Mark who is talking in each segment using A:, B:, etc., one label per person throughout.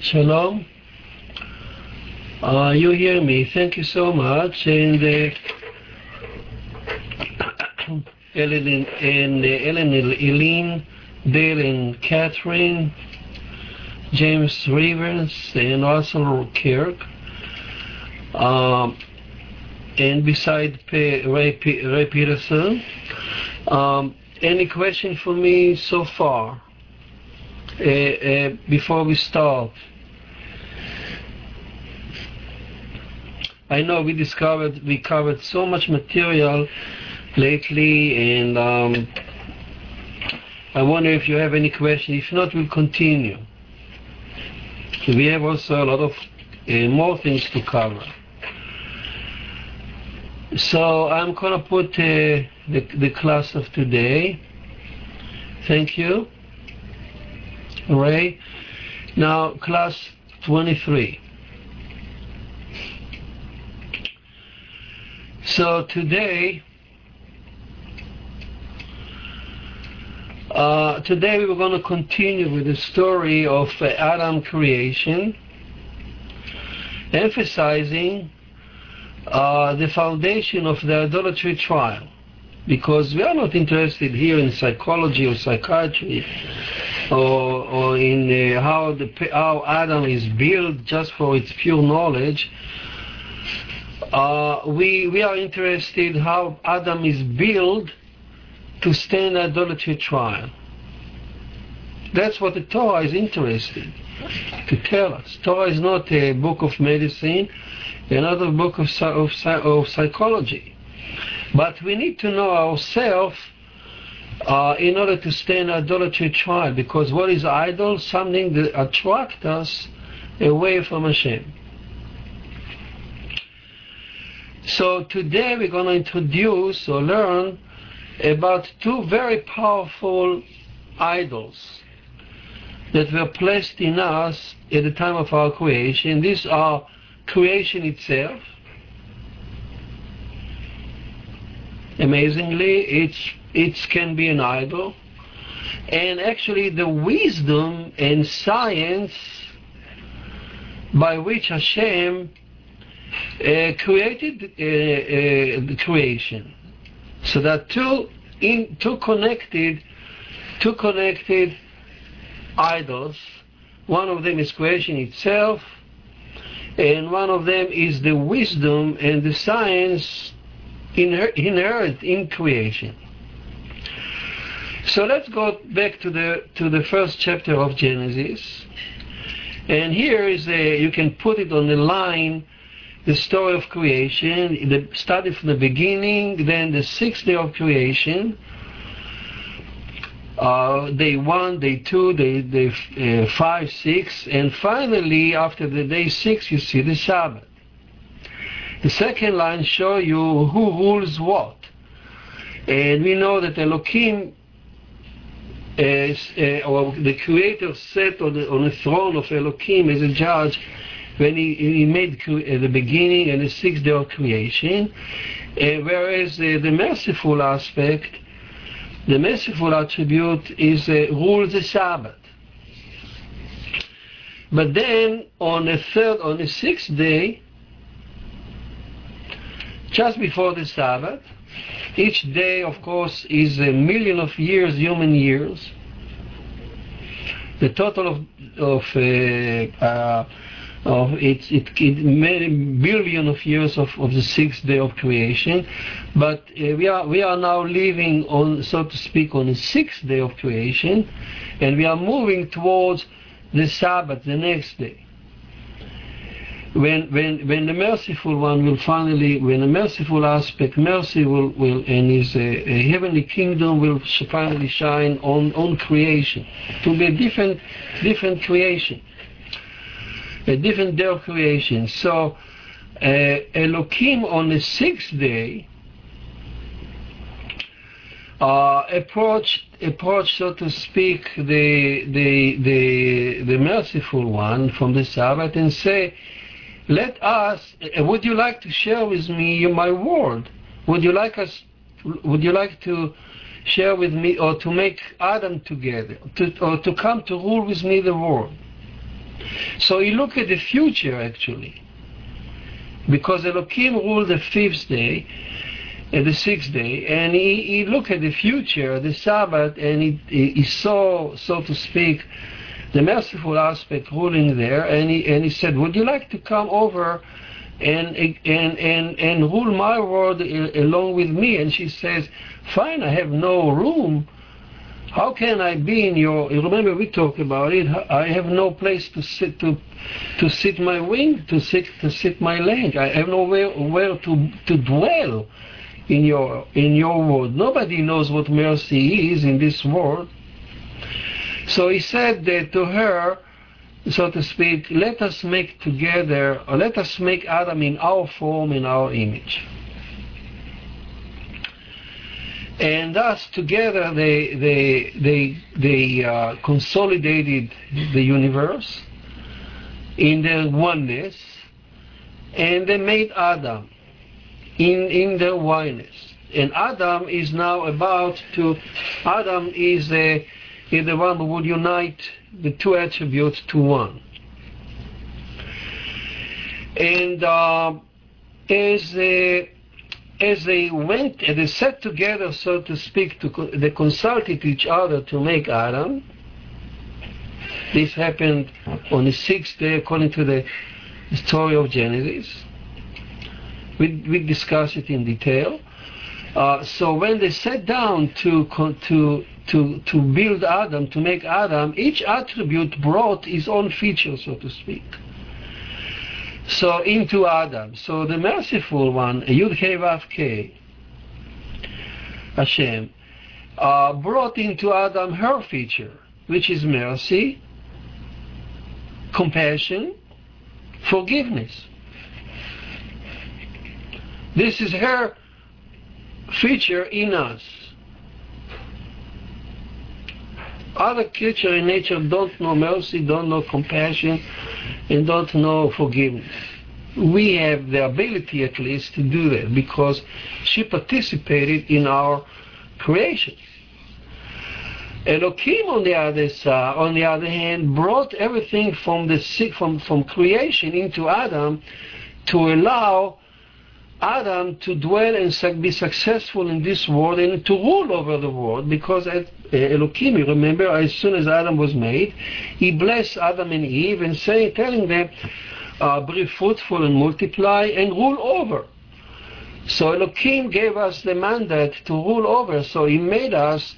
A: Shalom. Uh, you hear me? Thank you so much. And uh, Ellen, and uh, Ellen, Eileen, Dale, and Catherine, James Rivers, and Russell Kirk. Um, and beside Ray, Ray Peterson. Um, any question for me so far? Uh, uh, before we start. I know we discovered we covered so much material lately, and um, I wonder if you have any question. If not, we'll continue. We have also a lot of uh, more things to cover. So I'm going to put uh, the, the class of today. Thank you. Ray. Now, class 23. So today, uh, today we are going to continue with the story of uh, Adam creation, emphasizing uh, the foundation of the idolatry trial. Because we are not interested here in psychology or psychiatry or, or in uh, how, the, how Adam is built just for its pure knowledge. Uh, we, we are interested how Adam is built to stand idolatry trial. That's what the Torah is interested to tell us. Torah is not a book of medicine another book of, of, of psychology. But we need to know ourselves uh, in order to stand idolatry trial, because what is idol? Something that attracts us away from Hashem. So today we're going to introduce or learn about two very powerful idols that were placed in us at the time of our creation. These are creation itself. Amazingly, it's, it can be an idol. And actually, the wisdom and science by which Hashem uh, created uh, uh, the creation. So that two, in, two connected, two connected idols. One of them is creation itself, and one of them is the wisdom and the science inherent in creation. So let's go back to the to the first chapter of Genesis, and here is a you can put it on the line the story of creation, the study from the beginning, then the sixth day of creation, uh, day one, day two, day, day uh, five, six, and finally after the day six you see the Sabbath. The second line show you who rules what. And we know that Elohim or the Creator sat on the, on the throne of Elohim as a judge when he, he made uh, the beginning and the sixth day of creation, uh, whereas uh, the merciful aspect the merciful attribute is uh, rule the Sabbath. But then on the third, on the sixth day, just before the Sabbath, each day, of course, is a million of years, human years. The total of, of uh, uh, of it, it, it many billion of years of, of the sixth day of creation, but uh, we are we are now living on so to speak on the sixth day of creation, and we are moving towards the Sabbath, the next day. When when when the merciful one will finally, when the merciful aspect, mercy will will and his uh, heavenly kingdom will finally shine on on creation, to be a different different creation a different day of creation. So uh, Elohim on the sixth day uh, approached, approached, so to speak, the, the, the, the merciful one from the Sabbath and say, let us, uh, would you like to share with me my word? Would you like us, would you like to share with me, or to make Adam together, to, or to come to rule with me the world. So he looked at the future actually, because Elohim ruled the fifth day, and the sixth day, and he, he looked at the future, the Sabbath, and he, he saw, so to speak, the merciful aspect ruling there, and he, and he said, would you like to come over and, and, and, and rule my world along with me? And she says, fine, I have no room. How can I be in your? Remember we talked about it. I have no place to sit to, to sit my wing, to sit to sit my leg. I have nowhere where to to dwell in your in your world. Nobody knows what mercy is in this world. So he said that to her, so to speak, let us make together, or let us make Adam in our form, in our image. And thus, together, they, they, they, they uh, consolidated the universe in their oneness, and they made Adam in, in their oneness. And Adam is now about to, Adam is, a, is the one who would unite the two attributes to one. And uh, as a as they went, they sat together, so to speak, to, they consulted each other to make Adam. This happened on the sixth day, according to the story of Genesis. We, we discussed it in detail. Uh, so when they sat down to, to, to, to build Adam, to make Adam, each attribute brought its own feature, so to speak. So into Adam. So the merciful one, Yud Kei, Hashem, uh, brought into Adam her feature, which is mercy, compassion, forgiveness. This is her feature in us. Other creatures in nature don't know mercy, don't know compassion, and don't know forgiveness. We have the ability, at least, to do that because she participated in our creation. Elohim, on the other side, on the other hand, brought everything from the from from creation into Adam to allow Adam to dwell and be successful in this world and to rule over the world because at uh, Elohim, you remember, as soon as Adam was made, he blessed Adam and Eve and say, telling them, uh, be fruitful and multiply and rule over. So Elohim gave us the mandate to rule over, so he made us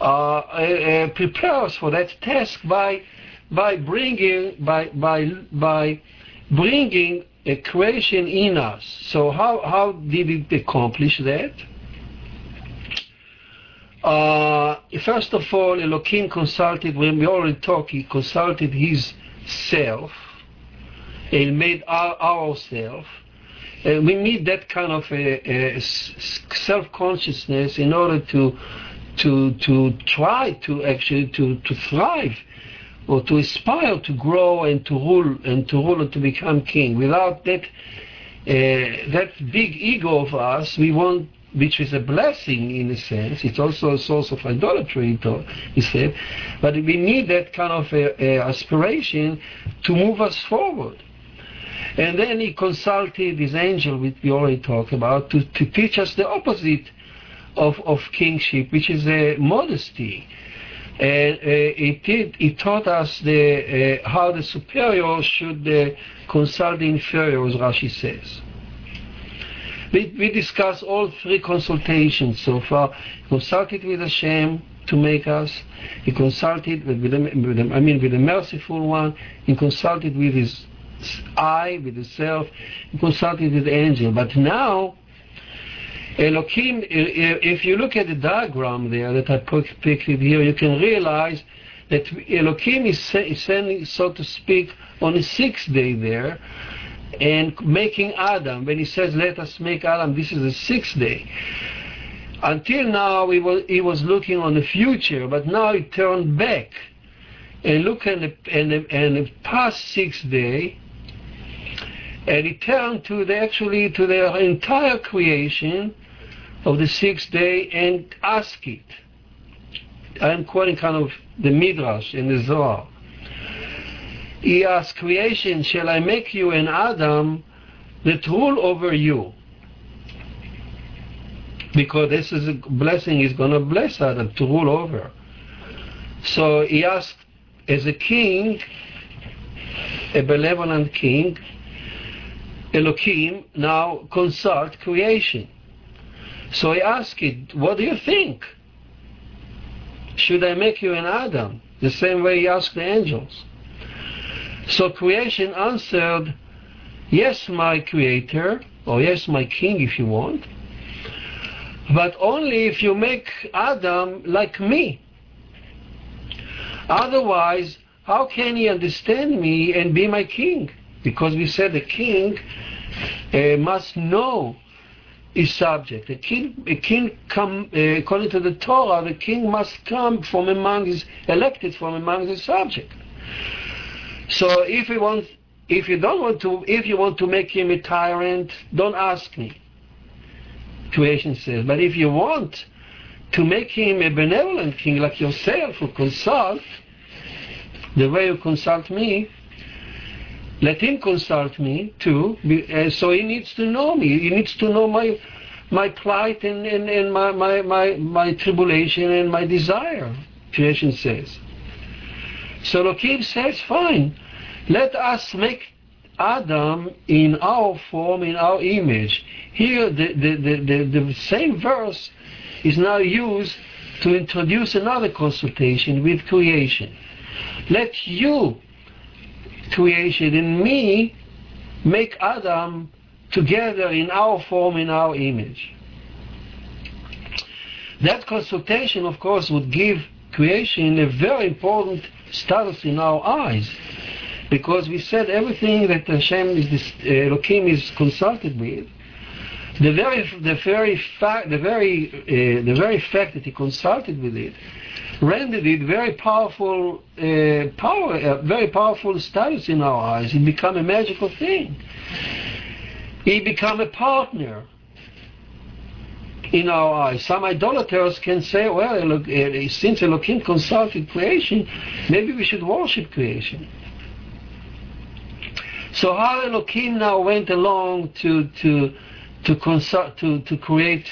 A: uh, uh, prepare us for that task by by bringing by by by bringing a creation in us. So how, how did it accomplish that? Uh, first of all, Elohim consulted, when we already talked, he consulted his self, and made our, ourself. And we need that kind of a, a self-consciousness in order to, to, to try to actually to, to thrive or to aspire to grow and to rule and to rule and to become king. Without that, uh, that big ego of us, we won't which is a blessing in a sense. It's also a source of idolatry, he said. But we need that kind of a, a aspiration to move us forward. And then he consulted his angel, which we already talked about, to, to teach us the opposite of, of kingship, which is a modesty. And uh, it, did, it taught us the, uh, how the superior should uh, consult the inferior, as Rashi says. We, we discussed all three consultations so far. He consulted with Hashem to make us. He consulted with, with, the, with I mean, with the merciful one. He consulted with his I, with the self. He consulted with the angel. But now Elohim, if you look at the diagram there that I pictured here, you can realize that Elohim is sending, so to speak, on the sixth day there, and making Adam. When he says, "Let us make Adam," this is the sixth day. Until now, he was, he was looking on the future, but now he turned back and look at the, and the, and the past sixth day, and return to the actually to the entire creation of the sixth day and ask it. I'm quoting kind of the Midrash in the Zohar. He asked creation, shall I make you an Adam that rule over you? Because this is a blessing he's going to bless Adam to rule over. So he asked, as a king, a benevolent king, Elohim now consult creation. So he asked it, what do you think? Should I make you an Adam? The same way he asked the angels. So creation answered, Yes, my creator, or yes, my king, if you want, but only if you make Adam like me. Otherwise, how can he understand me and be my king? Because we said the king uh, must know his subject. A king, a king come, uh, according to the Torah, the king must come from among his, elected from among his subject. So if you want, if you don't want to, if you want to make him a tyrant, don't ask me. Creation says. But if you want to make him a benevolent king like yourself who consult, the way you consult me, let him consult me too. Uh, so he needs to know me. He needs to know my my plight and, and, and my, my, my, my tribulation and my desire, creation says. So Elohim says, fine, let us make Adam in our form, in our image. Here, the, the, the, the same verse is now used to introduce another consultation with creation. Let you, creation, in me, make Adam together in our form, in our image. That consultation, of course, would give creation a very important status in our eyes because we said everything that Hashem is this, uh, Elohim is consulted with the very the very fact the very uh, the very fact that he consulted with it rendered it very powerful uh, power uh, very powerful status in our eyes it became a magical thing he become a partner in our eyes. Some idolaters can say, well, since Elohim consulted creation, maybe we should worship creation. So how Elohim now went along to to to consult to, to create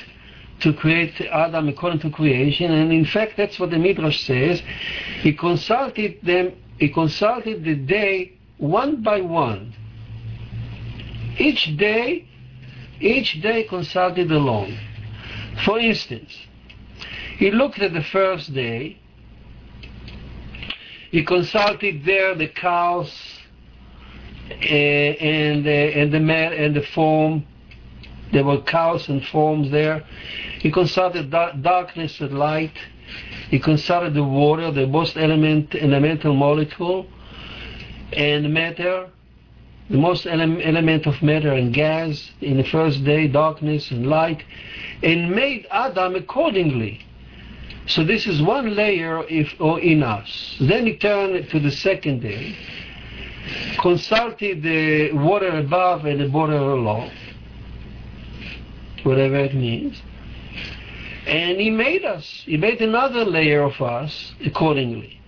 A: to create Adam according to creation, and in fact that's what the Midrash says. He consulted them. He consulted the day one by one. Each day, each day consulted alone. For instance, he looked at the first day, he consulted there the cows uh, and, uh, and the man and the form. There were cows and forms there. He consulted da- darkness and light. He consulted the water, the most element, elemental molecule, and matter the most ele- element of matter and gas in the first day, darkness and light, and made Adam accordingly. So this is one layer if, or in us. Then he turned to the second day, consulted the water above and the water below, whatever it means. And he made us. He made another layer of us accordingly.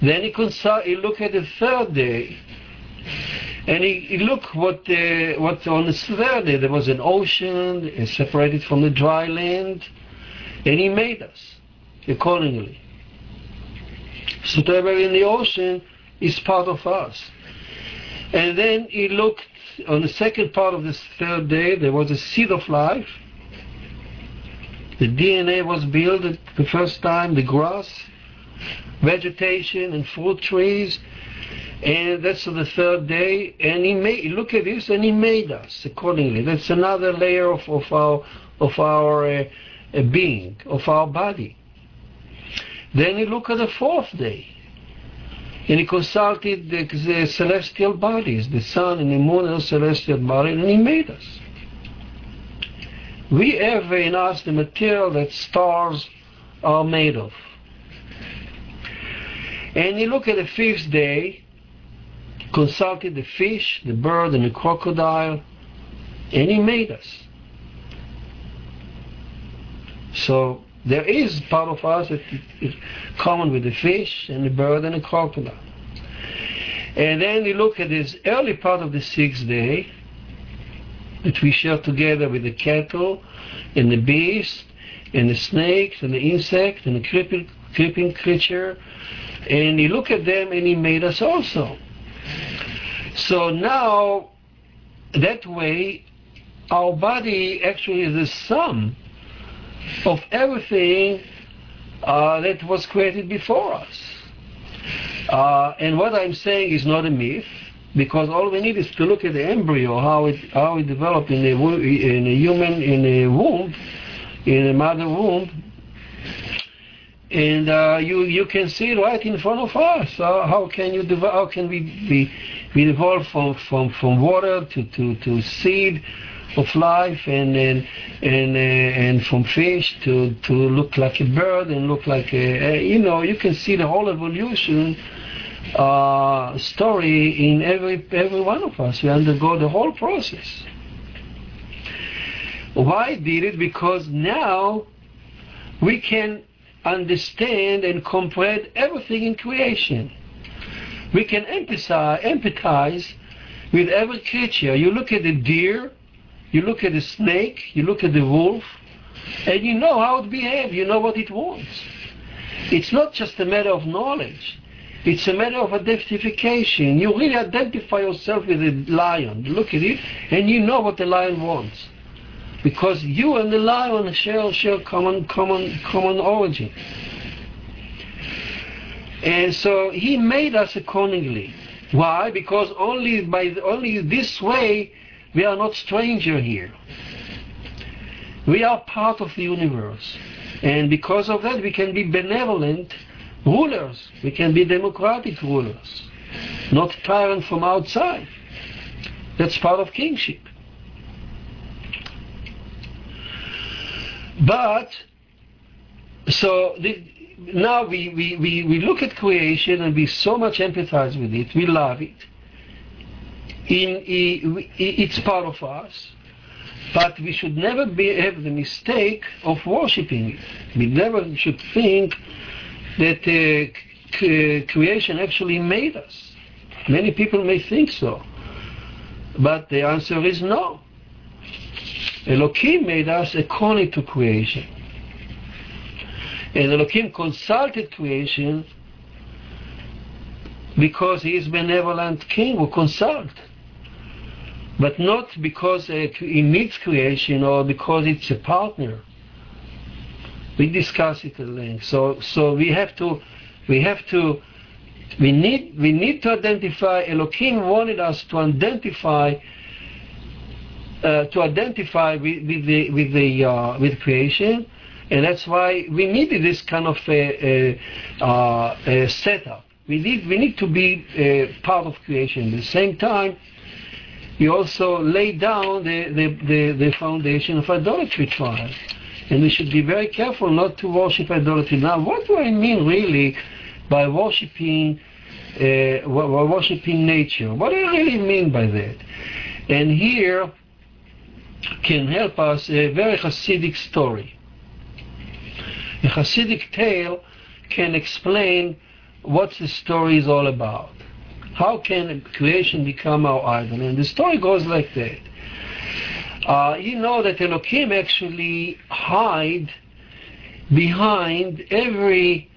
A: Then he, consult, he looked at the third day and he, he looked what uh, what on the third day there was an ocean separated from the dry land, and he made us accordingly. So whatever in the ocean is part of us. And then he looked on the second part of this third day there was a seed of life. The DNA was built the first time, the grass, vegetation and fruit trees and that's on the third day. And he made look at this, and he made us accordingly. That's another layer of, of our of our uh, uh, being, of our body. Then he look at the fourth day, and he consulted the, the celestial bodies, the sun and the moon and the celestial bodies, and he made us. We have in us the material that stars are made of. And he looked at the fifth day, consulted the fish, the bird, and the crocodile, and he made us. So there is part of us that is common with the fish and the bird and the crocodile. And then you look at this early part of the sixth day that we share together with the cattle and the beast and the snakes and the insect and the creeping, creeping creature. And he looked at them and he made us also. So now, that way, our body actually is the sum of everything uh, that was created before us. Uh, and what I'm saying is not a myth, because all we need is to look at the embryo, how it how it developed in a, in a human in a womb, in a mother womb, and uh, you you can see right in front of us. Uh, how can you how can we be we evolve from from from water to to to seed of life and and and, uh, and from fish to to look like a bird and look like a, you know you can see the whole evolution uh, story in every every one of us. We undergo the whole process. Why did it? Because now we can understand and comprehend everything in creation. We can empathize, empathize with every creature. You look at the deer, you look at the snake, you look at the wolf, and you know how it behaves, you know what it wants. It's not just a matter of knowledge. It's a matter of identification. You really identify yourself with the lion. You Look at it, and you know what the lion wants because you and the lion share share common common common origin. And so he made us accordingly. Why? Because only by only this way we are not stranger here. We are part of the universe. And because of that we can be benevolent rulers. We can be democratic rulers. Not tyrant from outside. That's part of kingship. But, so the, now we, we, we, we look at creation and we so much empathize with it, we love it. In, it's part of us, but we should never be, have the mistake of worshipping it. We never should think that uh, creation actually made us. Many people may think so, but the answer is no. Elohim made us according to creation. And Elohim consulted creation because he is benevolent king who consult. But not because it, he needs creation or because it's a partner. We discuss it at length. So, so we have to, we have to, we need, we need to identify. Elohim wanted us to identify uh, to identify with, with the with the uh, with creation, and that's why we needed this kind of a, a, uh, a setup. We need we need to be part of creation. At the same time, we also laid down the, the, the, the foundation of idolatry trial. And we should be very careful not to worship idolatry. Now, what do I mean really by worshiping, uh, worshiping nature? What do I really mean by that? And here, can help us a very Hasidic story. A Hasidic tale can explain what the story is all about. How can creation become our idol? And the story goes like that. Uh, you know that Elohim actually hide behind every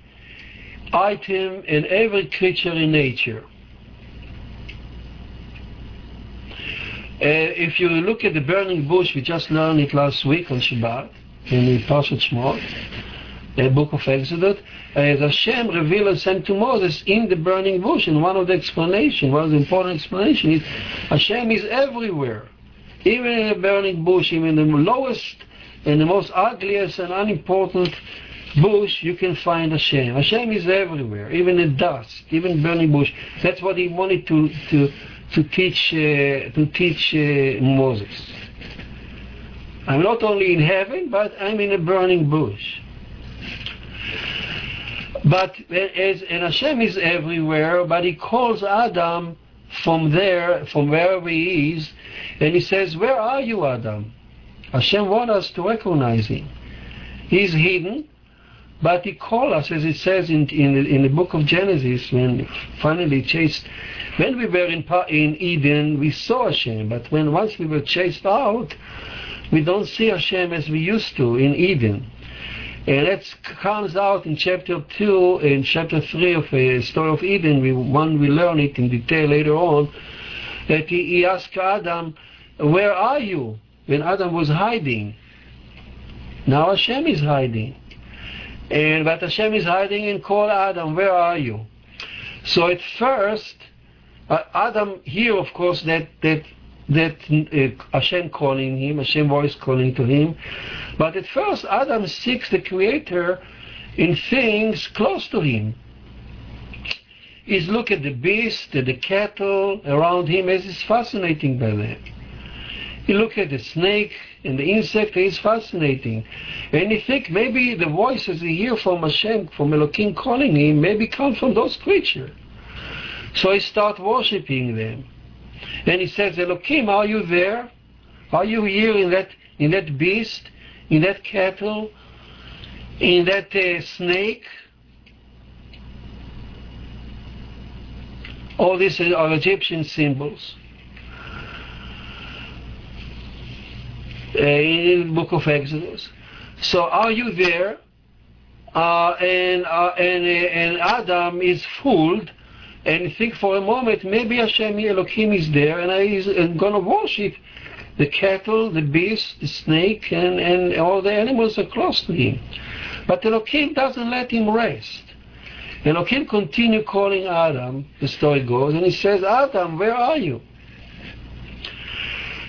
A: item and every creature in nature. Uh, if you look at the burning bush, we just learned it last week on Shabbat in the Parshat Shemot, the book of Exodus. Uh, Hashem revealed and sent to Moses in the burning bush, and one of the explanation, one of the important explanation is Hashem is everywhere, even in the burning bush, even in the lowest and the most ugliest and unimportant bush, you can find Hashem. Hashem is everywhere, even in dust, even burning bush. That's what He wanted to to to teach uh, to teach uh, Moses. I'm not only in heaven, but I'm in a burning bush. But as and Hashem is everywhere, but He calls Adam from there, from wherever he is, and He says, "Where are you, Adam?" Hashem wants us to recognize Him. He's hidden, but he called us, as it says in, in, in the book of Genesis, when finally chased. When we were in, in Eden, we saw Hashem, but when once we were chased out, we don't see Hashem as we used to in Eden. And that comes out in chapter 2 and chapter 3 of the story of Eden. We, one we learn it in detail later on, that he, he asked Adam, where are you? When Adam was hiding. Now Hashem is hiding. And but Hashem is hiding and call Adam, where are you? So at first, uh, Adam here, of course, that that that uh, Hashem calling him, Hashem voice calling to him. But at first, Adam seeks the Creator in things close to him. He's look at the beast, at the cattle around him, as he's fascinating by them. He look at the snake and the insect, is fascinating. And he think maybe the voices he hear from Hashem, from Elohim calling him, maybe come from those creatures. So he start worshipping them. And he says, Elohim, are you there? Are you here in that in that beast, in that cattle, in that uh, snake? All these are Egyptian symbols. Uh, in the book of Exodus. So are you there? Uh, and, uh, and, uh, and Adam is fooled and think for a moment maybe Hashem Elohim is there and he's going to worship the cattle, the beast, the snake, and, and all the animals are close to him. But Elohim doesn't let him rest. Elohim continue calling Adam, the story goes, and he says, Adam, where are you?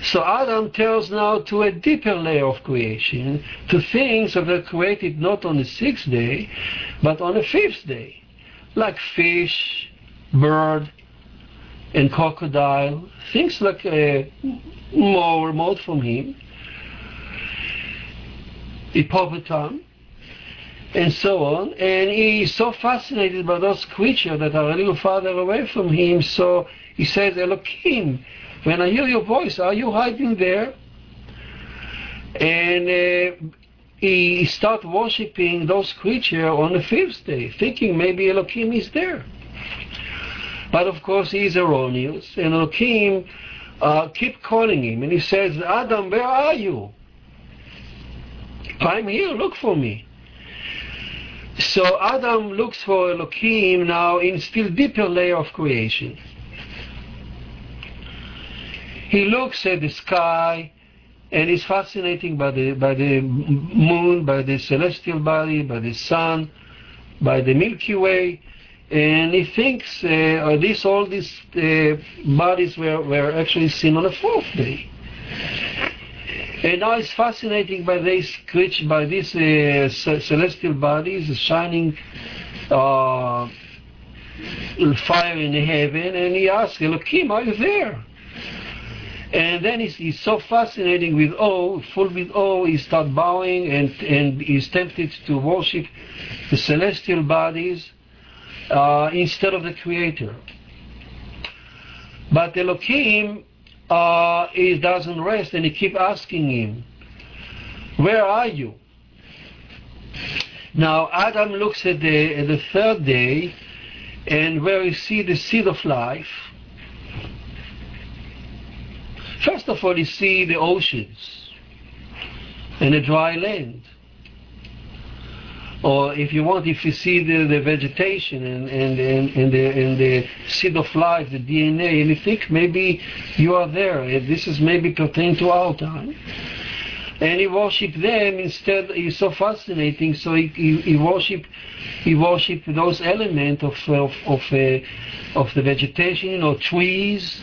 A: So Adam tells now to a deeper layer of creation, to things that were created not on the sixth day, but on the fifth day, like fish, bird, and crocodile, things like uh, more remote from him, hippopotamus, and so on. And he is so fascinated by those creatures that are a little farther away from him, so he says, Elohim, when I hear your voice, are you hiding there? And uh, he start worshipping those creatures on the fifth day, thinking maybe Elohim is there. But of course, he is erroneous, and Elohim uh, keep calling him, and he says, Adam, where are you? I'm here, look for me. So Adam looks for Elohim now in still deeper layer of creation. He looks at the sky and is fascinated by the by the moon, by the celestial body, by the sun, by the Milky Way, and he thinks uh, this all these uh, bodies were, were actually seen on the fourth day. And now it's fascinating by creature, by these uh, celestial bodies shining uh, fire in heaven, and he asks, Elohim, are you there? And then he's, he's, so fascinating with awe, full with awe, he starts bowing and, and he's tempted to worship the celestial bodies uh, instead of the Creator. But Elohim uh, he doesn't rest and he keep asking him, where are you? Now Adam looks at the, at the third day and where he see the seed of life. First of all, he see the oceans and the dry land or if you want, if you see the, the vegetation and, and, and, and, the, and the seed of life, the DNA, and you think maybe you are there. This is maybe pertaining to our time. And he worship them instead. It's so fascinating. So he, he, he worship he worship those elements of of of, uh, of the vegetation, you know, trees,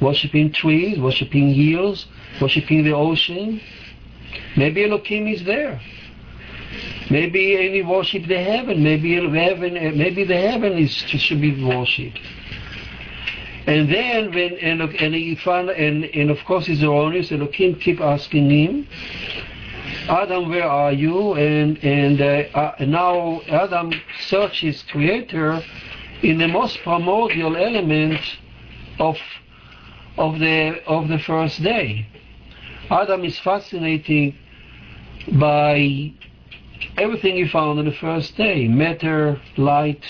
A: worshiping trees, worshiping hills, worshiping the ocean. Maybe Elohim is there. Maybe any worship the heaven. Maybe heaven. Maybe the heaven is should be worshipped. And then when and and he found and and of course he's erroneous. Elohim keep asking him, Adam, where are you? And and uh, uh, now Adam searches Creator in the most primordial element of of the of the first day. Adam is fascinating by everything he found on the first day matter, light,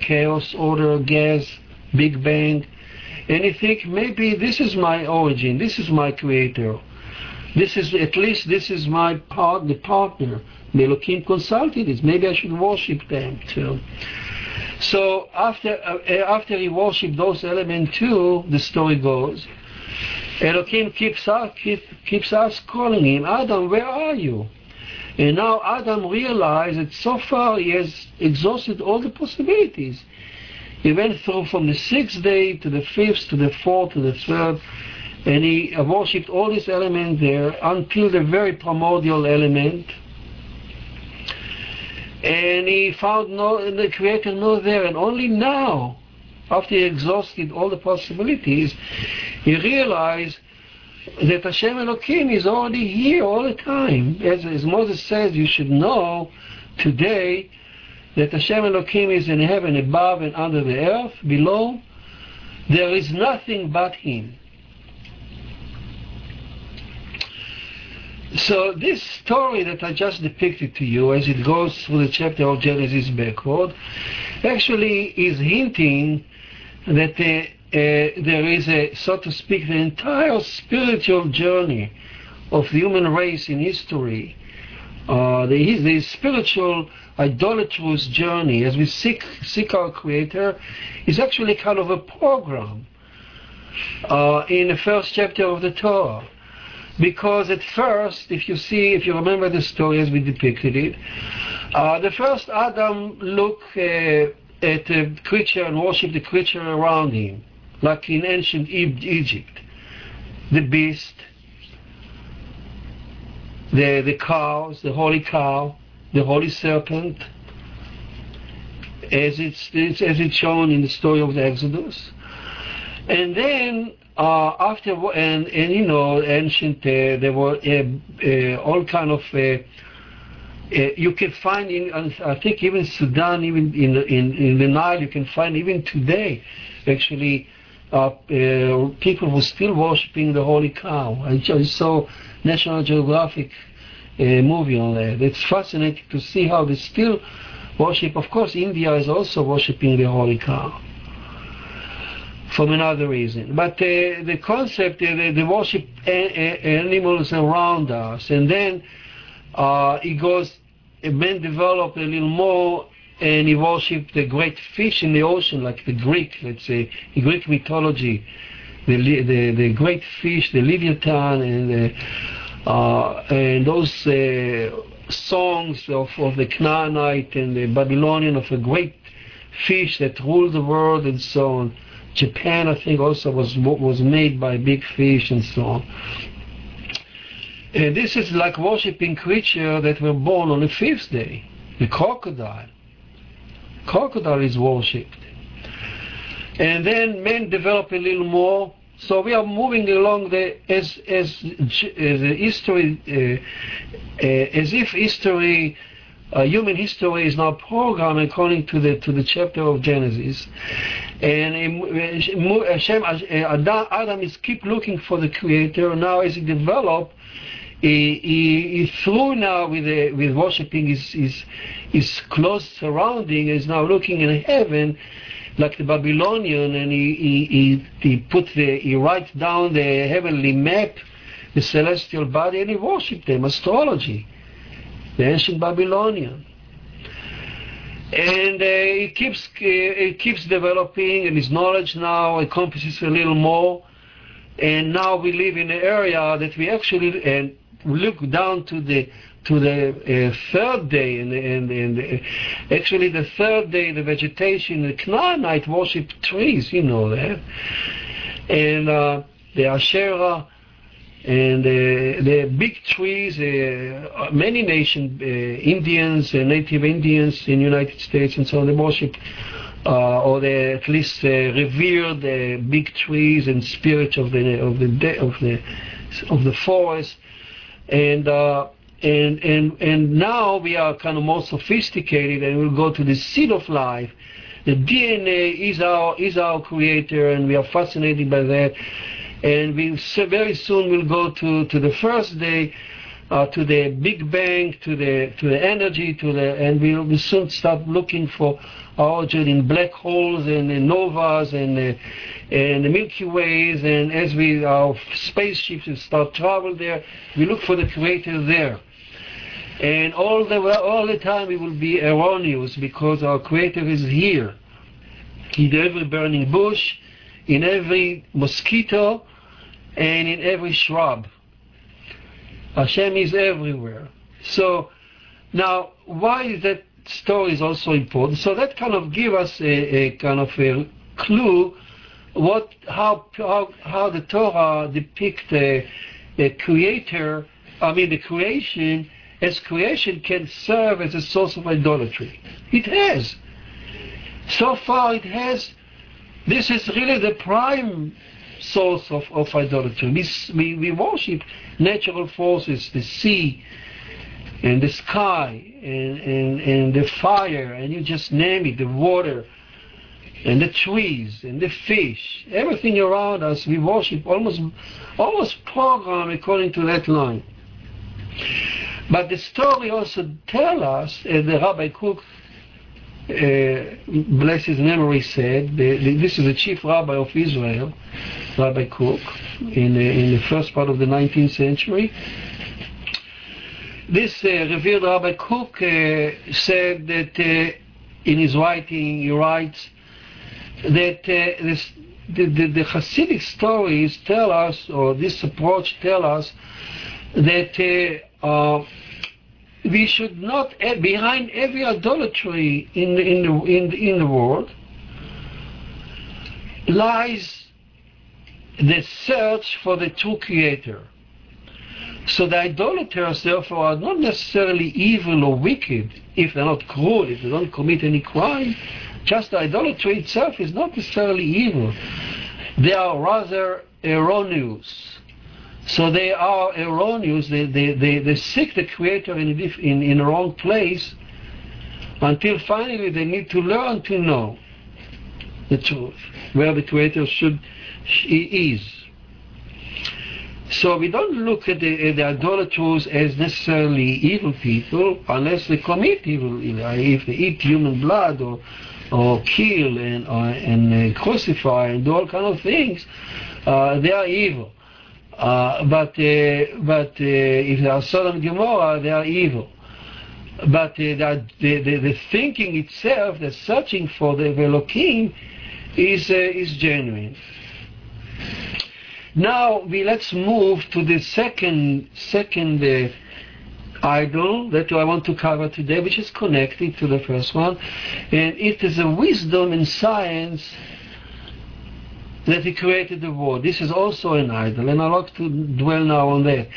A: chaos, order, gas, Big Bang. And he think maybe this is my origin, this is my creator. This is at least this is my part, the partner. Elohim consulted it. Maybe I should worship them too. So after uh, after he worshipped those elements too, the story goes. Elohim keeps us keep, keeps us calling him, Adam, where are you? And now Adam realized that so far he has exhausted all the possibilities. He went through from the sixth day to the fifth to the fourth to the third, and he worshipped all these elements there until the very primordial element. And he found no, the Creator not there, and only now, after he exhausted all the possibilities, he realized that Hashem Elohim is already here all the time. As, as Moses says, you should know today that Hashem Elohim is in heaven above and under the earth, below. There is nothing but Him. So this story that I just depicted to you as it goes through the chapter of Genesis backward actually is hinting that uh, there is a, so to speak, the entire spiritual journey of the human race in history, uh, the, the spiritual idolatrous journey as we seek, seek our Creator is actually kind of a program uh, in the first chapter of the Torah. Because at first, if you see, if you remember the story as we depicted it, uh, the first Adam looked uh, at the creature and worshiped the creature around him like in ancient Egypt. The beast, the, the cows, the holy cow, the holy serpent, as it's, as it's shown in the story of the Exodus. And then uh, after and, and you know ancient uh, there were uh, uh all kind of uh, uh, you can find in I think even Sudan even in in in the Nile you can find even today actually uh, people were still worshipping the holy cow. I just saw National Geographic uh, movie on that. It's fascinating to see how they still worship. Of course, India is also worshipping the holy cow from another reason. But uh, the concept, uh, they, they worship animals around us, and then uh, it goes, man developed a little more and he worshipped the great fish in the ocean, like the Greek, let's say, the Greek mythology, the the, the great fish, the Leviathan, and the, uh, and those uh, songs of, of the Canaanite and the Babylonian of a great fish that ruled the world and so on. Japan, I think, also was was made by big fish and so on. And this is like worshipping creature that were born on the fifth day, the crocodile crocodile is worshipped. And then men develop a little more. So we are moving along the as as, as history uh, uh, as if history. Uh, human history is now programmed according to the to the chapter of Genesis, and Hashem, Adam is keep looking for the Creator. Now, as he develop, he, he, he through now with the, with worshiping his, his, his close surrounding is now looking in heaven like the Babylonian and he, he, he, he put the he writes down the heavenly map, the celestial body, and he worshipped them, astrology, the ancient Babylonian. And uh, it keeps uh, it keeps developing, and his knowledge now encompasses a little more. And now we live in an area that we actually and look down to the to the uh, third day, and, and, and uh, actually the third day, the vegetation, the Canaanite worship trees, you know that, and uh, the Asherah, and uh, the big trees, uh, many nation, uh, Indians, Native Indians in United States and so on, they worship, or they at least revere the big trees and spirit of the of the of the of the forest and uh, and and and now we are kind of more sophisticated, and we'll go to the seed of life. The DNA is our is our creator, and we are fascinated by that. And we very soon will go to to the first day, uh, to the Big Bang, to the to the energy, to the and we soon start looking for our origin in black holes and in novas and uh, and the Milky Ways. And as we our spaceships start travel there, we look for the Creator there. And all the all the time we will be erroneous because our Creator is here, in every burning bush, in every mosquito, and in every shrub. Hashem is everywhere. So now, why is that story is also important? So that kind of give us a, a kind of a clue what how how, how the Torah depict a, a creator. I mean, the creation as creation can serve as a source of idolatry. It has. So far, it has. This is really the prime source of, of idolatry. We, we, we worship natural forces, the sea and the sky and, and, and the fire, and you just name it, the water and the trees and the fish, everything around us, we worship almost, almost program according to that line. But the story also tell us, as the Rabbi Kook uh, bless his memory, said, the, the, this is the chief rabbi of Israel, Rabbi Kook, in, uh, in the first part of the 19th century. This uh, revered Rabbi Kook uh, said that uh, in his writing, he writes that uh, this, the, the, the, Hasidic stories tell us, or this approach tell us, that we should not eh, behind every idolatry in the, in the, in the, in the world lies the search for the true creator. So the idolaters, therefore, are not necessarily evil or wicked if they're not cruel, if they don't commit any crime. Just the idolatry itself is not necessarily evil. They are rather erroneous. So they are erroneous. They, they, they, they seek the Creator in, in, in the wrong place until finally they need to learn to know the truth, where the Creator should he is. So we don't look at the, at the idolaters as necessarily evil people unless they commit evil. If they eat human blood or or kill and, or, and uh, crucify and do all kind of things, uh, they are evil. Uh, but uh, but uh, if they are Sodom and Gomorrah, they are evil. But the, the, the, thinking itself, the searching for the Elohim, is is genuine. Now we let's move to the second second uh, idol that I want to cover today, which is connected to the first one, and it is a wisdom in science that he created the world. This is also an idol, and I'd like to dwell now on that.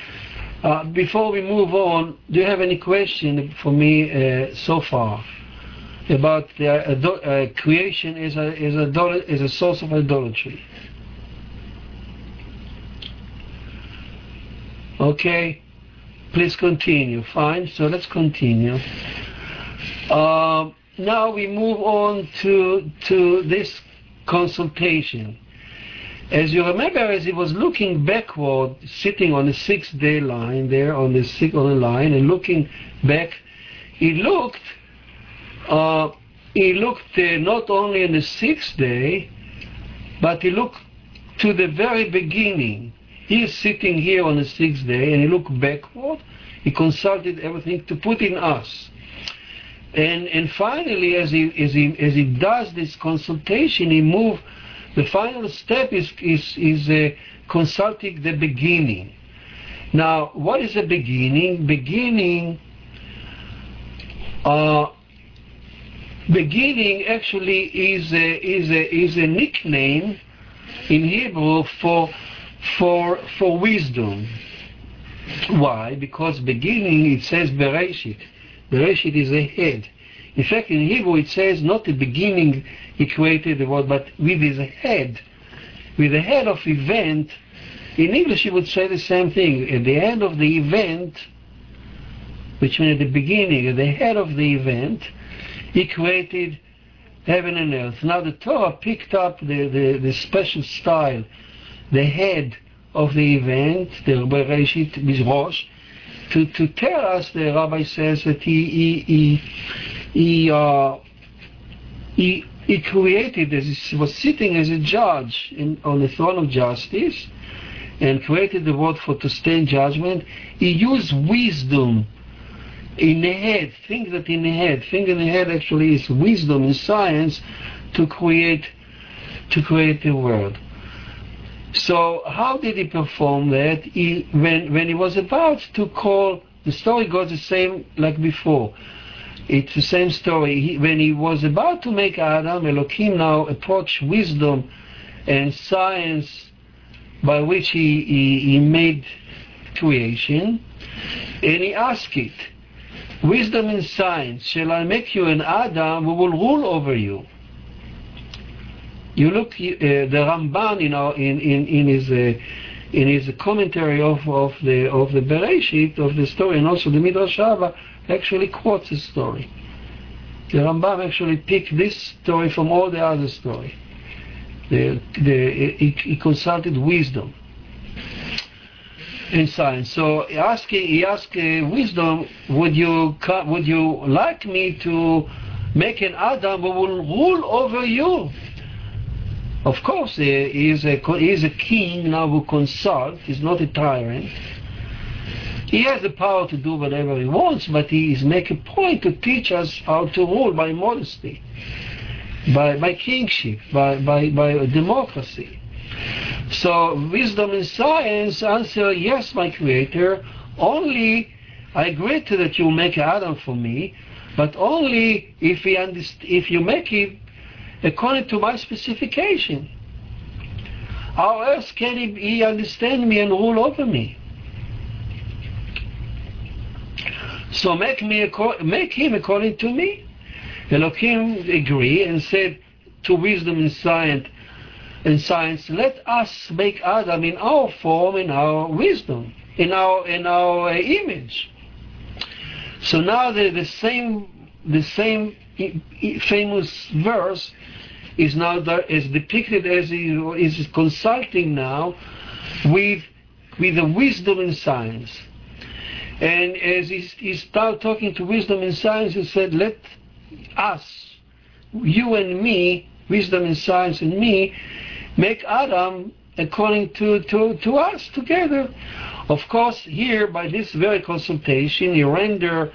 A: Uh, before we move on, do you have any question for me uh, so far about the uh, uh creation as a, as, a, as a source of idolatry? Okay, please continue. Fine, so let's continue. Uh, now we move on to to this consultation. As you remember, as he was looking backward, sitting on the sixth day line there on the sixth on the line and looking back, he looked. Uh, he looked uh, not only in the sixth day, but he looked to the very beginning. He is sitting here on the sixth day, and he looked backward. He consulted everything to put in us. And and finally, as he as he as he does this consultation, he moved the final step is, is, is uh, consulting the beginning. Now, what is the beginning? Beginning, uh, beginning actually is a, is a, is a nickname in Hebrew for, for, for wisdom. Why? Because beginning it says Bereshit. Bereshit is a head. In fact, in Hebrew it says not the beginning he created the world, but with his head, with the head of event. In English he would say the same thing. At the end of the event, which means at the beginning, at the head of the event, he created heaven and earth. Now the Torah picked up the, the, the special style, the head of the event, the Bereshit, Rosh, to, to tell us, the rabbi says that he, he, he, he, uh, he, he created, as he was sitting as a judge in, on the throne of justice, and created the world for to stand judgment, he used wisdom in the head, think that in the head, think in the head actually is wisdom in science to create to create the world. So how did he perform that? He, when when he was about to call, the story goes the same like before. It's the same story. He, when he was about to make Adam, Elohim now approached wisdom and science by which he, he, he made creation, and he asked it, Wisdom and science, shall I make you an Adam who will rule over you? You look, uh, the Ramban, you know, in, in, in his uh, in his commentary of, of the of the Bereshit of the story and also the Midrash Rabbah actually quotes the story. The Rambam actually picked this story from all the other story. The, the, he, he consulted wisdom and science. So he asked, he asked uh, wisdom, would you would you like me to make an Adam who will rule over you? Of course, uh, he is a he is a king now who consults. He's not a tyrant. He has the power to do whatever he wants, but he is make a point to teach us how to rule by modesty, by by kingship, by by by democracy. So wisdom and science answer, yes, my creator, only I agree to that you make Adam for me, but only if, he underst- if you make him according to my specification. How else can he, he understand me and rule over me? So make me make him according to me. Elohim agree and said to wisdom and science, in science, let us make Adam in our form, in our wisdom, in our in our image. So now the, the same the same famous verse is now is depicted as he is consulting now with with the wisdom in science. And as he, he started talking to wisdom and science, he said, "Let us, you and me, wisdom and science and me, make Adam according to, to, to us together. Of course, here by this very consultation, you render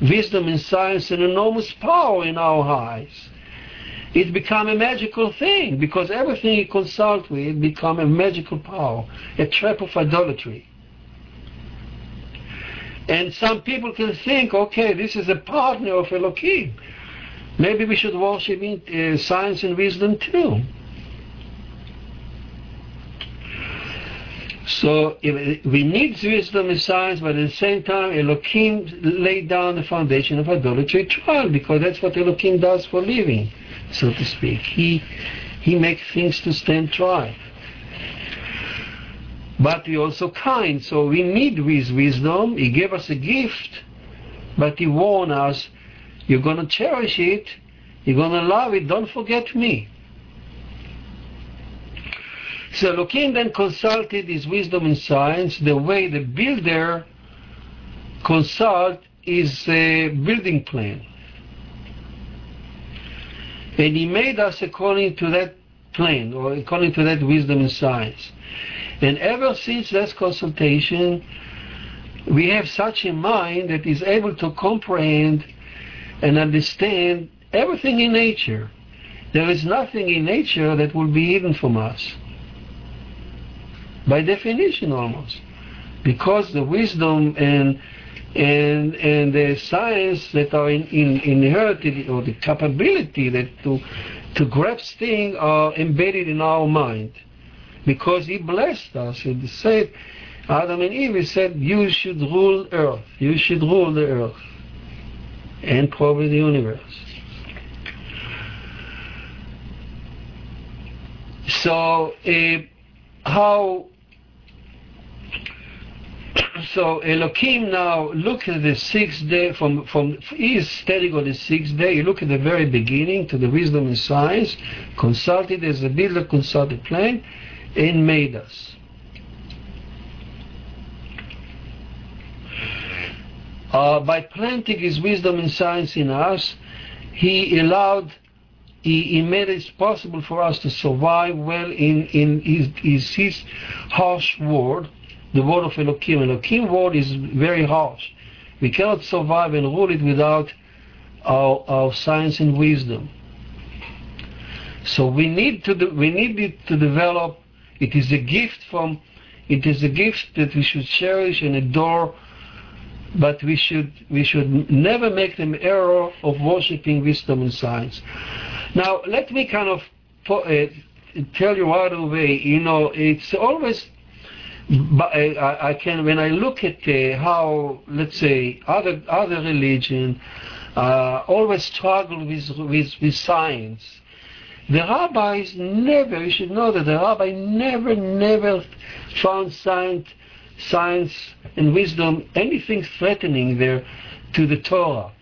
A: wisdom and science an enormous power in our eyes. It become a magical thing because everything you consult with become a magical power, a trap of idolatry. And some people can think, okay, this is a partner of Elohim. Maybe we should worship in, uh, science and wisdom too. So we need wisdom and science, but at the same time, Elohim laid down the foundation of idolatry trial because that's what Elohim does for living, so to speak. He he makes things to stand trial. But he also kind, so we need his wisdom. He gave us a gift, but he warned us, you're going to cherish it, you're going to love it, don't forget me. So Elohim then consulted his wisdom and science the way the builder consult his uh, building plan. And he made us according to that plan, or according to that wisdom and science. And ever since that consultation, we have such a mind that is able to comprehend and understand everything in nature. There is nothing in nature that will be hidden from us. By definition almost. Because the wisdom and and and the science that are in, in, inherited or the capability that to to grasp things are embedded in our mind because he blessed us he said Adam and Eve he said you should rule earth. You should rule the earth and probably the universe. So uh, how so Elohim now look at the sixth day from from he is standing on the sixth day. You look at the very beginning to the wisdom and science, consulted as a builder consulted plan, and made us. Uh, by planting his wisdom and science in us, he allowed, he, he, made it possible for us to survive well in, in his, his, his harsh word, the word of Elohim. Elohim word is very harsh. We cannot survive and rule it without our, our science and wisdom. So we need to we need to develop. It is a gift from. It is a gift that we should cherish and adore, but we should we should never make the error of worshiping wisdom and science. Now let me kind of uh, tell you right away. You know, it's always. But I, I can when I look at uh, how let's say other other religion uh, always struggle with with with science the rabbis never, you should know that the rabbi never, never found science, science and wisdom anything threatening there to the Torah.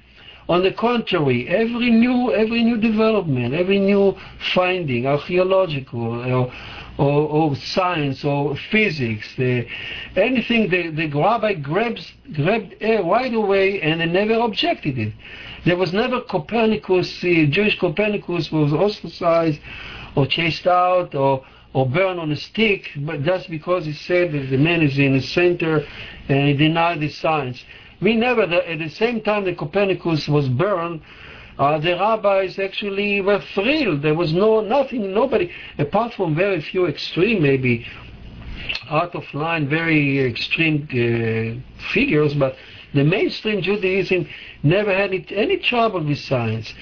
A: On the contrary, every new, every new development, every new finding, archaeological or, or, or science or physics, the, anything the, the rabbi grabs, grabbed right away and they never objected it. There was never Copernicus, uh, Jewish Copernicus was ostracized or chased out or, or burned on a stick, but just because he said that the man is in the center and he denied the science. We never, at the same time that Copernicus was burned, uh, the rabbis actually were thrilled. There was no nothing, nobody, apart from very few extreme, maybe out of line, very extreme uh, figures, but the mainstream Judaism never had any trouble with science.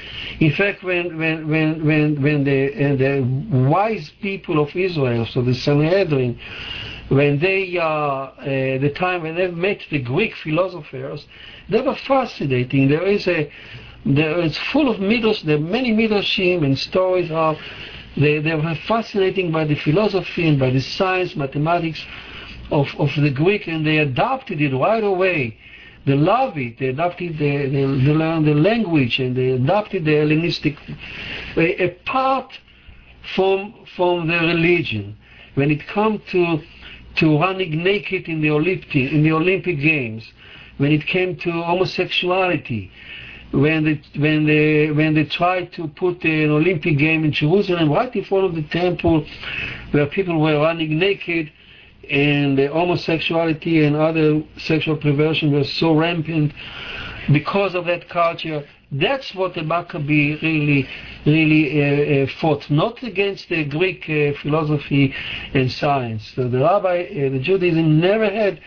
A: In fact, when when when when, when the the wise people of Israel, so the Sanhedrin, when they uh, uh, the time when they met the Greek philosophers, they were fascinating. There is a there is full of midrash. There are many midrashim and stories of they, they were fascinating by the philosophy and by the science, mathematics of, of the Greek, and they adopted it right away they love it. They adopted the, they, they learn the language and they adopted the Hellenistic, apart from from the religion. When it comes to to running naked in the Olympic in the Olympic Games, when it came to homosexuality, when they when they when they tried to put an Olympic game in Jerusalem right in front of the temple, where people were running naked, and the homosexuality and other sexual perversion was so rampant because of that culture. That's what the Maccabee really, really uh, uh, fought, not against the Greek uh, philosophy and science. So the Rabbi, uh, the Judaism never had,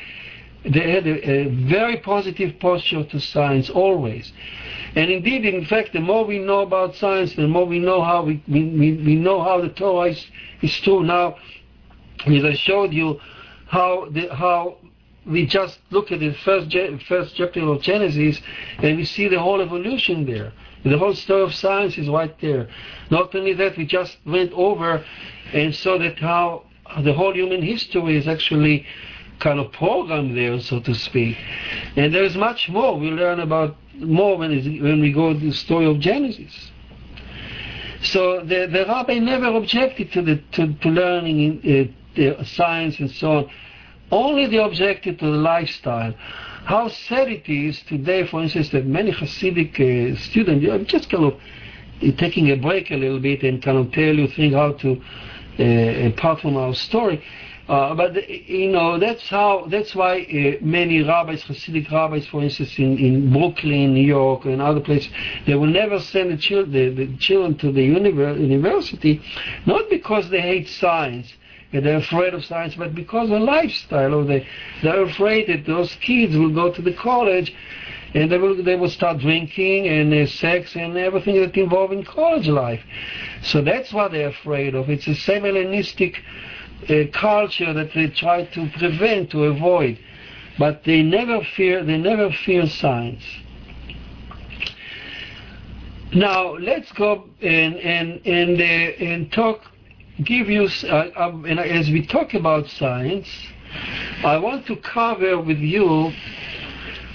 A: they had a, a, very positive posture to science always. And indeed, in fact, the more we know about science, the more we know how we, we, we know how the Torah is, is true. Now, as I showed you, how the, how we just look at the first first chapter of Genesis and we see the whole evolution there. The whole story of science is right there. Not only that, we just went over and saw that how the whole human history is actually kind of programmed there, so to speak. And there is much more. We learn about more when, when we go to the story of Genesis. So the, the rabbi never objected to the to, to learning in, uh, uh, science and so on only the objective to the lifestyle. How sad it is today, for instance, that many Hasidic uh, students, I'm just kind of taking a break a little bit and kind of tell you things how to, uh, apart from our story, uh, but you know that's how that's why uh, many rabbis, Hasidic rabbis, for instance, in, in Brooklyn, New York, and other places, they will never send the, chil- the, the children to the univer- university, not because they hate science, they're afraid of science, but because of lifestyle of the, they're afraid that those kids will go to the college and they will they will start drinking and uh, sex and everything that involves in college life. So that's what they're afraid of. It's a same Hellenistic uh, culture that they try to prevent, to avoid, but they never fear they never fear science. Now let's go and and and uh, and talk give you, uh, um, and as we talk about science, I want to cover with you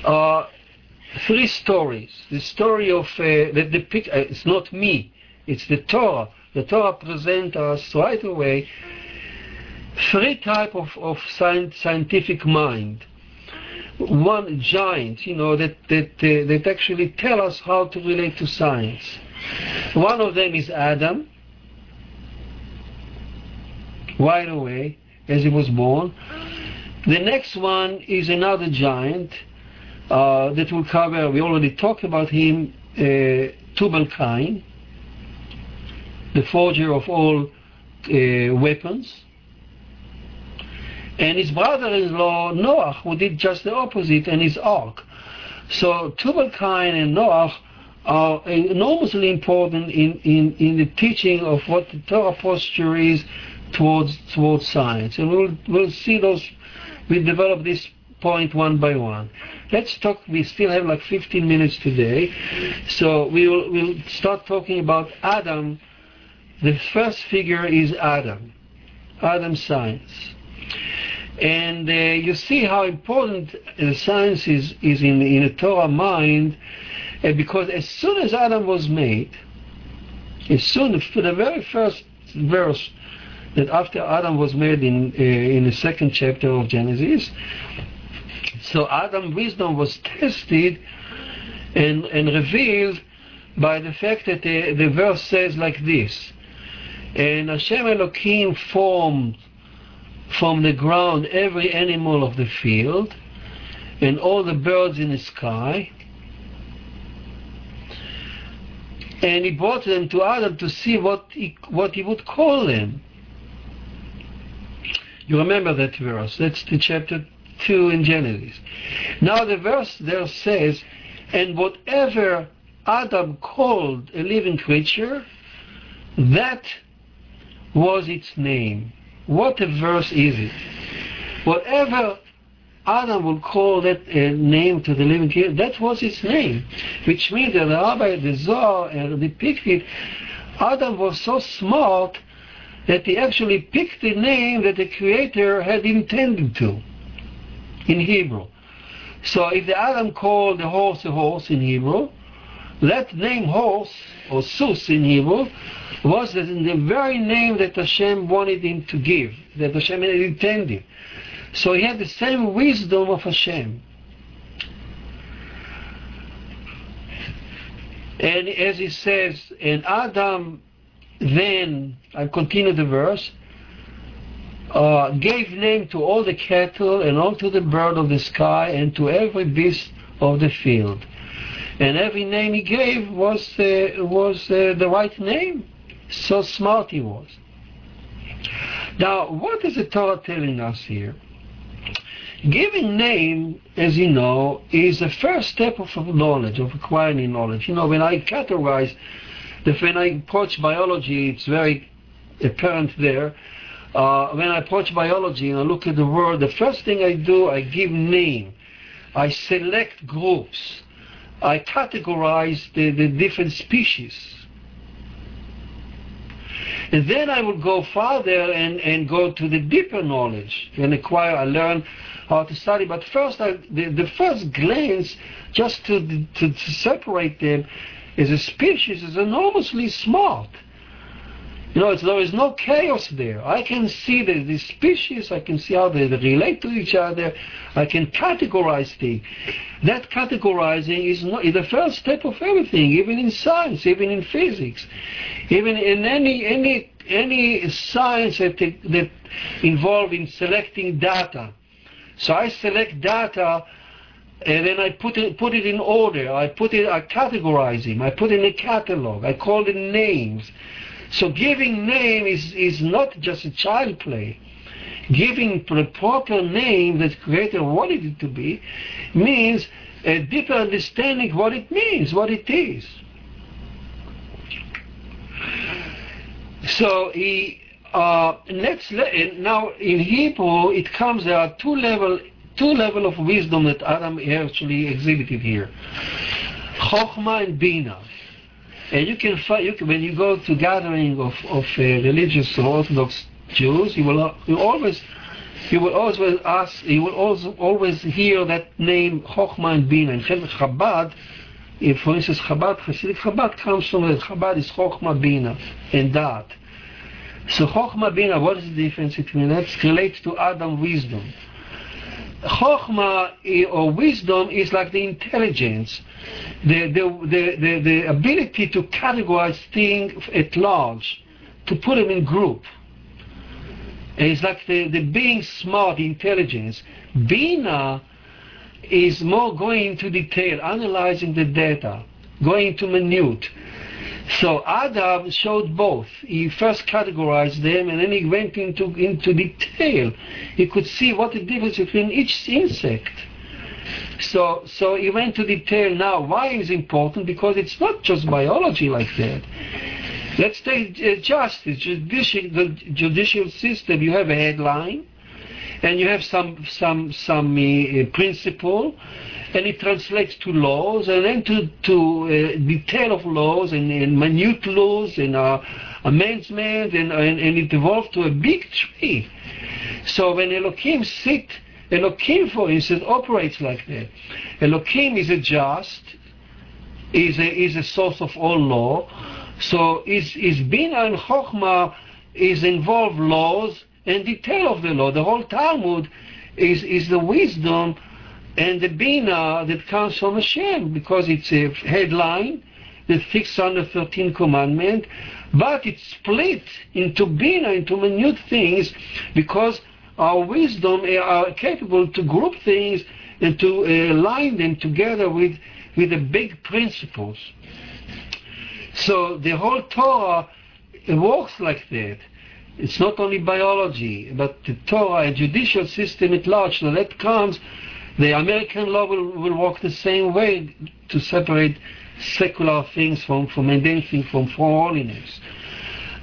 A: uh, three stories. The story of uh, the depict. Uh, it's not me. It's the Torah. The Torah presents us right away three type of, of science, scientific mind. one giant, you know, that that uh, that actually tell us how to relate to science. One of them is Adam, right away as he was born. The next one is another giant uh, that will cover. We already talked about him, uh, Tubal Cain, the forger of all uh, weapons and his brother-in-law Noah, who did just the opposite, and his ark. So Tubal Cain and Noah are enormously important in, in, in the teaching of what the Torah posture is towards towards science, and we'll we'll see those. We develop this point one by one. Let's talk. We still have like 15 minutes today, so we will we'll start talking about Adam. The first figure is Adam, Adam science. And uh, you see how important the science is, is in, in a Torah mind, uh, because as soon as Adam was made, as soon for the very first verse that after Adam was made in uh, in the second chapter of Genesis, so Adam's wisdom was tested and and revealed by the fact that the, the verse says like this, and Hashem Elohim formed from the ground every animal of the field and all the birds in the sky. And he brought them to Adam to see what he, what he would call them. You remember that verse. That's the chapter 2 in Genesis. Now the verse there says, And whatever Adam called a living creature, that was its name. What a verse is it? Whatever Adam will call that uh, name to the living creature, that was its name. Which means that the Rabbi, the Zohar, uh, depicted Adam was so smart that he actually picked the name that the Creator had intended to in Hebrew. So if the Adam called the horse a horse in Hebrew, that name horse, or sus in Hebrew, was in the very name that Hashem wanted him to give, that Hashem had intended. So he had the same wisdom of Hashem. And as he says, and Adam then, I continue the verse, uh, gave name to all the cattle and all to the bird of the sky and to every beast of the field. And every name he gave was, uh, was uh, the right name. So smart he was. Now, what is the Torah telling us here? Giving name, as you know, is the first step of knowledge, of acquiring knowledge. You know, when I categorize, when I approach biology, it's very apparent there. Uh, when I approach biology and I look at the world, the first thing I do, I give name. I select groups. I categorize the, the different species. And then I will go further and, and go to the deeper knowledge and acquire, I learn how to study. But first, I, the, the first glance, just to, to, to separate them as a species, is enormously smart. You know, there is no chaos there. I can see the, the species, I can see how they, relate to each other, I can categorize things. That categorizing is, not, is the first step of everything, even in science, even in physics, even in any any any science that that involve in selecting data. So I select data and then I put it put it in order. I put it I categorize him. I put in a catalog. I call them names. So giving name is, is not just a child play. Giving the proper name that Creator wanted it to be means a deeper understanding what it means, what it is. So he uh, now in Hebrew it comes there are two level two level of wisdom that Adam actually exhibited here. Chokhmah and Bina. And you can find, you can, when you go to gathering of, of uh, religious Orthodox Jews, you will you always you will always ask, you will also always hear Da'at name Chokhmah and Bina. In Chabad, if for instance Chabad, Hasidic Chabad comes from that. Chabad is Chokhmah Bina and that. So Chokhmah Bina, what is the difference between that? It relates to Adam wisdom. Chokhmah or wisdom is like the intelligence, the, the, the, the, the ability to categorize things at large, to put them in group. It's like the, the being smart, intelligence. Bina is more going into detail, analyzing the data, going to minute. So Adam showed both. He first categorized them and then he went into, into detail. He could see what the difference between each insect. So, so he went to detail now. Why is important? Because it's not just biology like that. Let's take uh, justice, judicial, the judicial system. You have a headline, and you have some some some uh, principle, and it translates to laws, and then to to uh, detail of laws and, and minute laws and uh, amendments, and, and and it evolved to a big tree. So when Elohim sit, Elohim, for instance, operates like that. Elohim is a just, is a is a source of all law. So is is Bina and Chokhmah is involved laws and detail of the law. The whole Talmud is is the wisdom and the Bina that comes from Hashem because it's a headline, that fixed on the 613 commandment, but it's split into Bina, into minute things because our wisdom are capable to group things and to uh, align them together with, with the big principles. So the whole Torah works like that. It's not only biology, but the Torah, a judicial system at large. So that comes, the American law will, will work the same way to separate secular things from, from mundane things from, from holiness.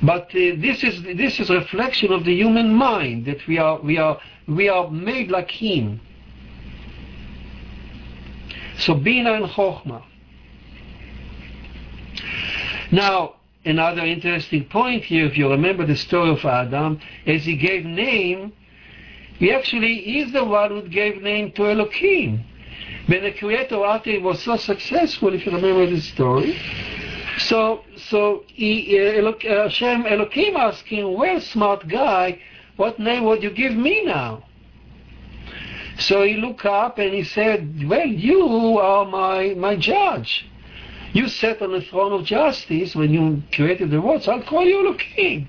A: But uh, this is this is a reflection of the human mind that we are we are we are made like him. So Bina and Chokhmah. Now, another interesting point here, if you remember the story of Adam, as he gave name, he actually is the one who gave name to Elohim. When the Creator after he was so successful, if you remember the story, so so he, uh, Hashem Elohim asked him, "Well, smart guy, what name would you give me now?" So he looked up and he said, "Well, you are my my judge." You sat on the throne of justice when you created the world, so I'll call you Elohim.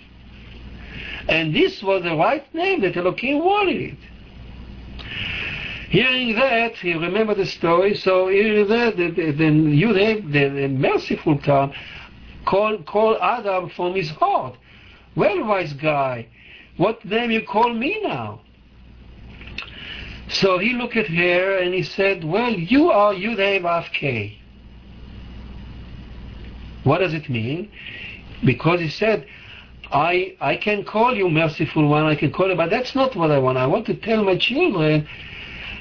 A: And this was the right name that Elohim wanted. Hearing that, he remembered the story, so hearing that, then you have the, the merciful come, call, call Adam from his heart. Well, wise guy, what name you call me now? So he looked at her and he said, well, you are Yudhe K. What does it mean? Because he said, I, I can call you merciful one, I can call you, but that's not what I want. I want to tell my children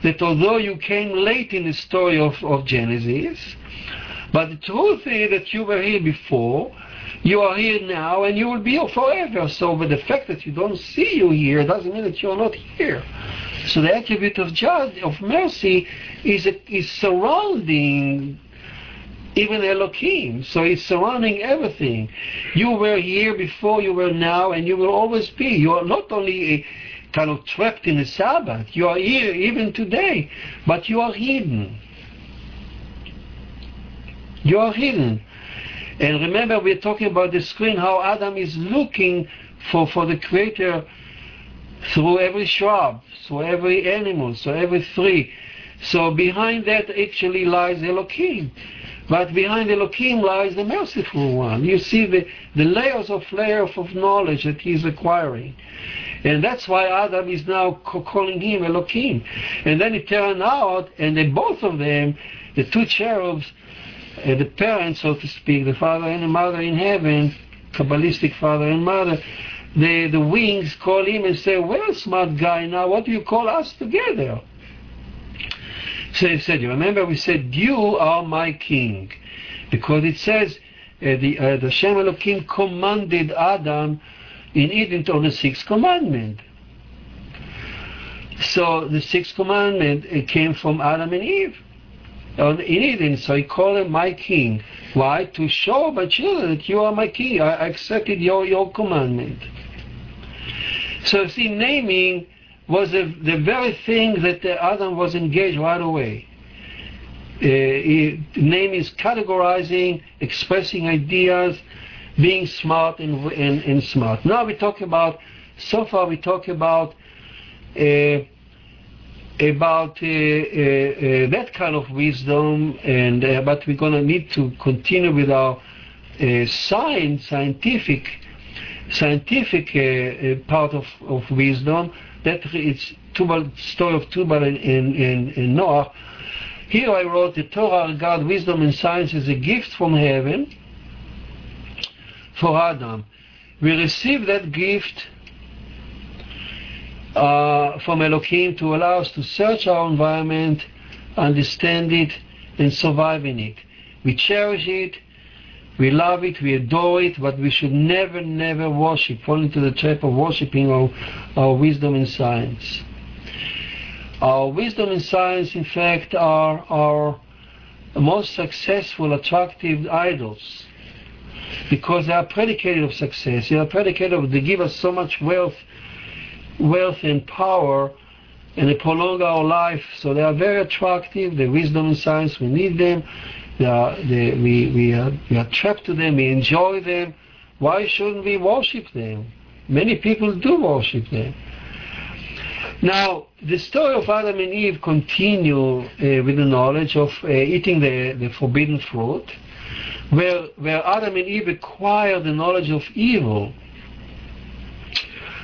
A: that although you came late in the story of, of Genesis, but the truth is that you were here before, you are here now, and you will be here forever. So, but the fact that you don't see you here doesn't mean that you are not here. So the attribute of judge, of mercy is, is surrounding even Elohim. So it's surrounding everything. You were here before, you were now, and you will always be. You are not only kind of trapped in the Sabbath, you are here even today, but you are hidden. You are hidden. And remember, we're talking about the screen, how Adam is looking for, for the Creator through every shrub, through every animal, so every tree. So behind that actually lies Elohim. But behind Elohim lies the merciful one. You see the, the layers of layers of knowledge that he's acquiring. And that's why Adam is now calling him Elohim. And then it turned out, and they, both of them, the two cherubs, uh, the parents, so to speak, the father and the mother in heaven, Kabbalistic father and mother, the, the wings call him and say, well, smart guy, now what do you call us together? Said, you remember we said, you are my king. Because it says, uh, the, uh, the Shem Elohim commanded Adam in Eden on the sixth commandment. So the sixth commandment it came from Adam and Eve on, in Eden. So he called him my king. Why? To show my children that you are my king. I accepted your, your commandment. So see, naming was the, the very thing that Adam was engaged right away. Uh, name is categorizing, expressing ideas, being smart and, and, and, smart. Now we talk about, so far we talk about uh, about uh, uh, uh that kind of wisdom, and uh, but we're going to need to continue with our uh, science, scientific, scientific part of, of wisdom. That it's Tubal, story of Tubal in, and, and Noah. Here I wrote the Torah God, wisdom and science is a gift from heaven for Adam. We receive that gift uh, from Elohim to allow us to search our environment, understand it, and survive in it. We cherish it, we love it, we adore it, but we should never, never worship, fall into the trap of worshipping our, our wisdom and science. Our wisdom and science, in fact, are our most successful, attractive idols because they are predicated of success. They are predicated of they give us so much wealth, wealth and power, and they prolong our life. So they are very attractive. The wisdom and science we need them. We we are, we are trapped to them. We enjoy them. Why shouldn't we worship them? Many people do worship them. Now, the story of Adam and Eve continue uh, with the knowledge of uh, eating the, the forbidden fruit where, where Adam and Eve acquire the knowledge of evil.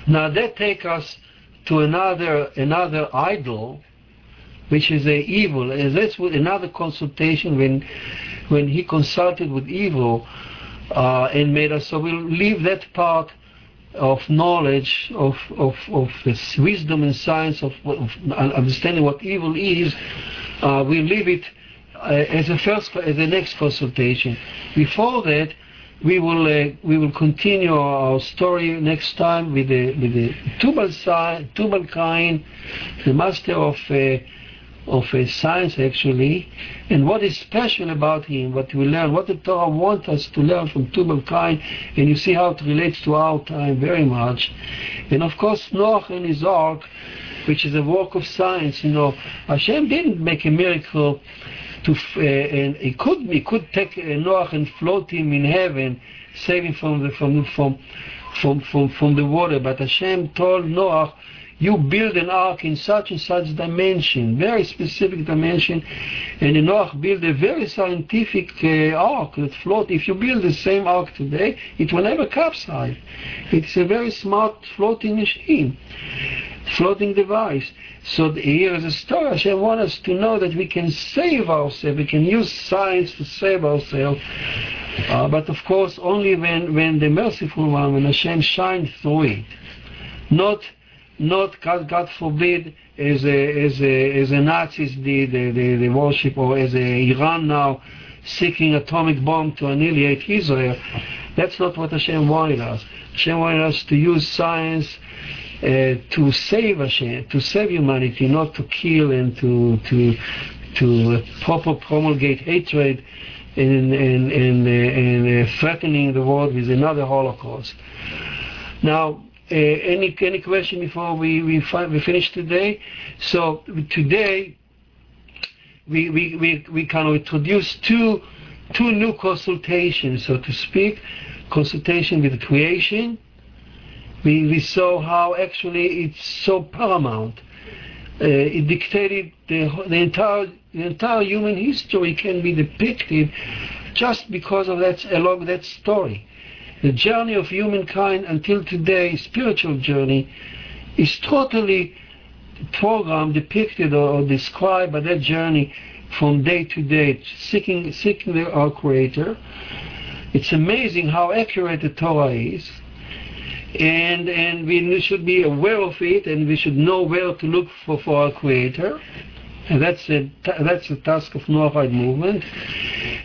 A: Now that takes us to another another idol, which is a evil, and that's another consultation when when he consulted with evil uh, and made us. So we'll leave that part of knowledge of of of this wisdom and science of, of understanding what evil is. Uh, we leave it uh, as a first, as the next consultation. Before that, we will uh, we will continue our story next time with the with the Tubal Cain, the master of uh, of uh, science actually, and what is special about him, what we learn, what the Torah wants us to learn from Tubal Cain, and you see how it relates to our time very much, and of course Noah and his ark, which is a work of science. You know, Hashem didn't make a miracle to uh, and he could he could take uh, Noah and float him in heaven, save him from the from from from from, from the water. But Hashem told Noah, you build an ark in such and such dimension, very specific dimension, and Noah built a very scientific uh, ark that float. If you build the same ark today, it will never capsize. It's a very smart floating machine, floating device. So here is a story. Hashem wants us to know that we can save ourselves. We can use science to save ourselves. Uh, but of course, only when, when the merciful one, when Hashem shines through it. Not, not God, God forbid, as a, as a, as a Nazis did, the, the, the worship, or as a Iran now seeking atomic bomb to annihilate Israel. That's not what Hashem wanted us. Hashem wanted us to use science uh, to save Hashem, to save humanity, not to kill and to to to proper promulgate hatred and and and, and uh, threatening the world with another Holocaust. Now, any any question before we we, fi- we finish today? So today we we we, we kind of introduce two two new consultations, so to speak, consultation with creation we, we saw how actually it's so paramount. Uh, it dictated the, the entire the entire human history can be depicted just because of that along that story. The journey of humankind until today, spiritual journey, is totally programmed, depicted, or, or described by that journey from day to day, seeking seeking the, our Creator. It's amazing how accurate the Torah is and and we should be aware of it, and we should know where to look for, for our Creator. And that's a, that's the task of Noahide movement.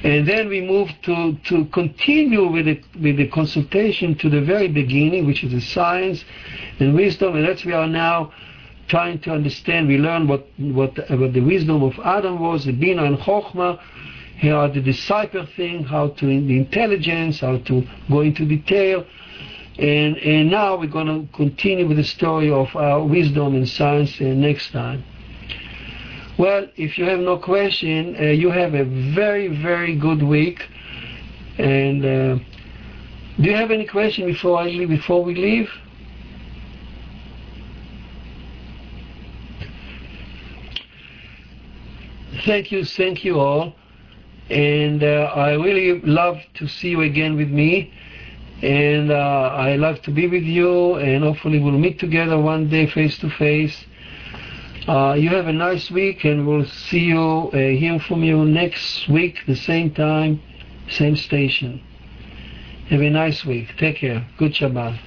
A: And then we move to, to continue with the, with the consultation to the very beginning, which is the science and wisdom. And that's we are now trying to understand. We learn what, what, what the wisdom of Adam was, the Bina and Chokhmah, how the disciple thing, how to the intelligence, how to go into detail And, and now we're going to continue with the story of our wisdom and science uh, next time. Well, if you have no question, uh, you have a very, very good week. And uh, do you have any question before I leave? Before we leave? Thank you, thank you all. And uh, I really love to see you again with me and uh, I love to be with you, and hopefully we'll meet together one day face to face. Uh, you have a nice week, and we'll see you, uh, hear from you next week, the same time, same station. Have a nice week. Take care. Good Shabbat.